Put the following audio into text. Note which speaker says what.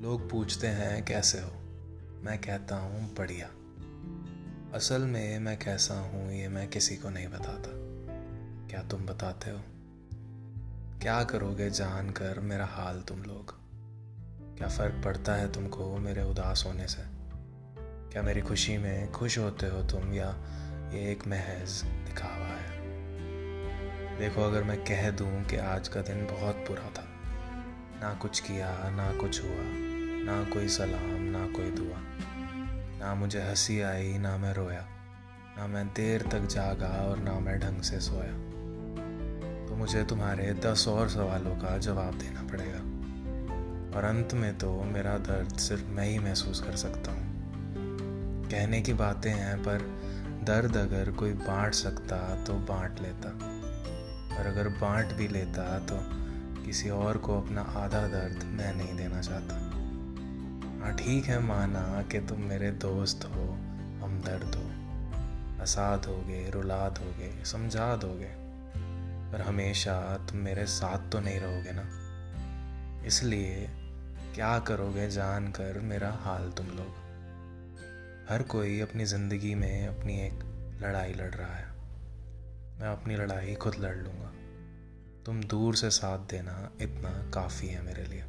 Speaker 1: लोग पूछते हैं, कैसे हो? मैं कहता हूँ, बढ़िया। असल में मैं कैसा हूँ, ये मैं किसी को नहीं बताता। क्या तुम बताते हो? क्या करोगे जानकर मेरा हाल तुम लोग? क्या फ़र्क पड़ता है तुमको मेरे उदास होने से? क्या मेरी खुशी में खुश होते हो तुम, या ये एक महज दिखावा है? देखो, अगर मैं कह दूँ कि आज का दिन बहुत बुरा था ना कुछ किया, ना कुछ हुआ, ना कोई सलाम, ना कोई दुआ। ना मुझे हँसी आई, ना मैं रोया। ना मैं देर तक जागा और ना मैं ढंग से सोया। तो मुझे तुम्हारे दस और सवालों का जवाब देना पड़ेगा। और अंत में तो मेरा दर्द सिर्फ़ मैं ही महसूस कर सकता हूँ। कहने की बातें हैं, पर दर्द अगर कोई बांट सकता तो बांट लेता। और अगर बांट भी लेता तो किसी और को अपना आधा दर्द मैं नहीं देना चाहता। हाँ ठीक है माना कि तुम मेरे दोस्त हो, हमदर्द हो असाद होगे रुला दोगे समझा दोगे, पर हमेशा तुम मेरे साथ तो नहीं रहोगे ना? इसलिए क्या करोगे जानकर मेरा हाल तुम लोग? हर कोई अपनी ज़िंदगी में अपनी एक लड़ाई लड़ रहा है। मैं अपनी लड़ाई खुद लड़ लूँगा। तुम दूर से साथ देना इतना काफ़ी है मेरे लिए।